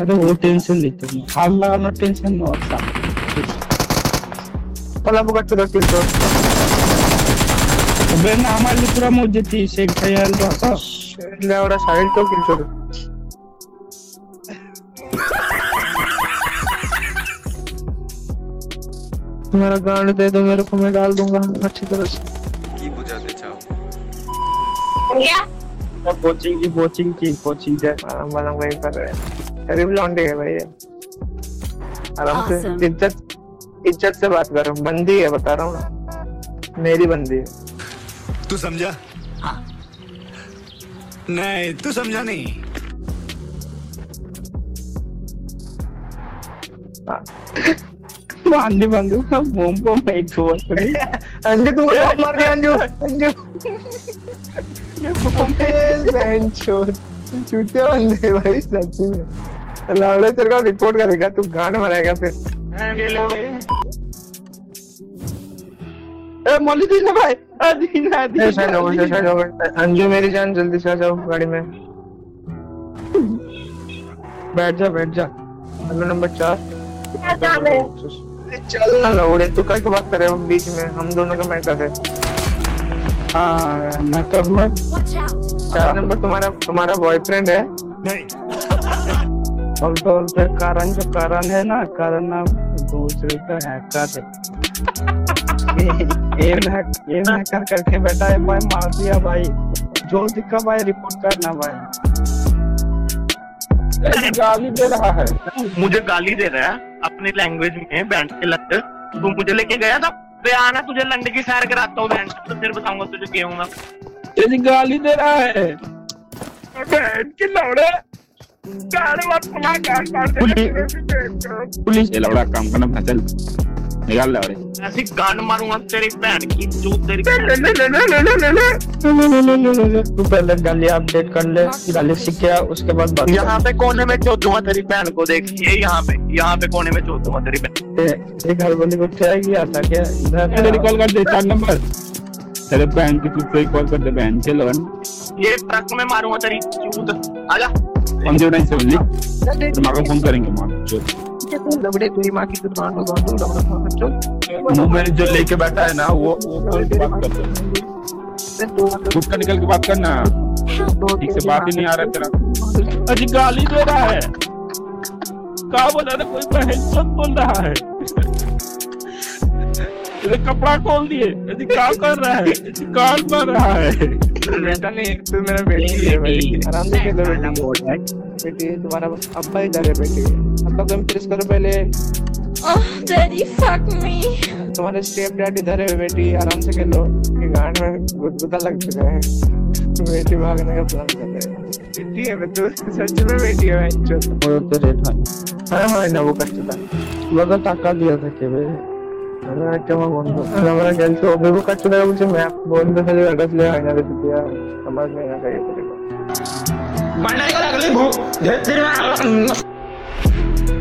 अरे वो टेंशन लेते हो। हाथ लगाना टेंशन नो आता मला बघा तुला किल्लो अबे ना हमारे लिए पूरा मुझे थी शेख खयाल तो आता एवढा साईड तो किल्लो तुम्हारा गांड दे दो मेरे को मैं डाल दूँगा। अच्छी तरह से। की बुझाते चाहो? कोचिंग की कोचिंग की कोचिंग आराम वाराम वही कर रहे। हैं गरीब लौंडे है भाई। आराम से इज़्ज़त इज़्ज़त से बात करो बंदी है बता रहा हूँ ना। मेरी बंदी है। तू समझा? नहीं तू समझा नहीं। हाँ। बांधी बांधू का बम बम एक दो। करी अंजू तू मुझे मार दिया अंजू अंजू। चूते बंदे भाई सच्ची में। लावड़े तेरे को रिपोर्ट करेगा तू गांड मरेगा फिर। ए मौली दीना भाई आ दीना ए, साइड हो गए, साइड हो। अंजू मेरी जान जल्दी से आ जाओ गाड़ी में। बैठ जा बैठ जा। हेलो नंबर चार। क्या काम है? चल ना लौड़े तू कल के बात करे बीच में? हम दोनों का मैटर है। हाँ मैं कर मैं चार नंबर तुम्हारा तुम्हारा बॉयफ्रेंड है। नहीं। उल्टा उल्टा कारण जो कारण है ना कारण नाम दूसरे का हैकर है ये हैक ये हैकर करके बेटा ये भाई मार दिया भाई। जो दिखा भाई रिपोर्ट करना भाई। गाली दे रहा है। मुझे गाली दे रहा है अपनी लैंग्वेज में बैंड के लगते तू मुझे लेके गया था? बे आना तुझे लंडे की सैर कराता हूँ बैंड तो फिर बताऊँगा तुझे क्या हूँ ऐसी गाली दे रहा है। बैंड के लौड़े। पुलिस ये लौड़ा काम करना फ़सल निकाल लौड़े ऐसी गांड मारूँगा तेरी बैंड की जो तेरी तू पहले गाली अपडेट कर ले गाली सीख गया उसके बाद बात यहाँ पे कोने में चोद दूँगा तेरी बैंड को देख ये यहाँ पे यहाँ पे कोने में चोद दूँगा तेरी बैंड ये घर वाली को उठाएगी आता क्या इधर तेरी कॉल कर दे चार नंबर तेरे बहन की तू कॉल कर दे बहन के लोन ये ट्रक में मारूँगा तेरी चूत आजा जो नहीं सुन ली तुम्हारा फ़ोन करेंगे माँ। की में मुँह में जो लेके बैठा है ना वो वो कॉल बात कर दे। खुद का निकल के बात करना। ठीक से बात ही नहीं आ रहा तेरा। अजी गाली दे रहा है। कहा बोला ना कोई बहन चोद बोल रहा है। कपड़ा खोल दिए। कर रहा है? कान मार रहा है। बेटा नहीं तू मेरा बेटी है भाई आराम से खेलो बेटी बेटी तुम्हारा अब्बा इधर है बेटी अब तक हम प्रेस तुम्हारे स्टेप डैड इधर है बेटी आराम से खेलो ये गांड में गुदगुदा लग चुका है बेटी भागने का प्लान कर रहे हैं बेटी है सच में बेटी है बच्चों और तो रेट है हाँ ना वो कष्ट था वगैरह ताका दिया था के भाई একটা আমার বন্ধু আমরা খেলতে হবে বোকা চোদা বলছে ম্যাপ বন্ধু খেলে একটা প্লে হয় না রে তুই আমার মেয়ে না খাইয়ে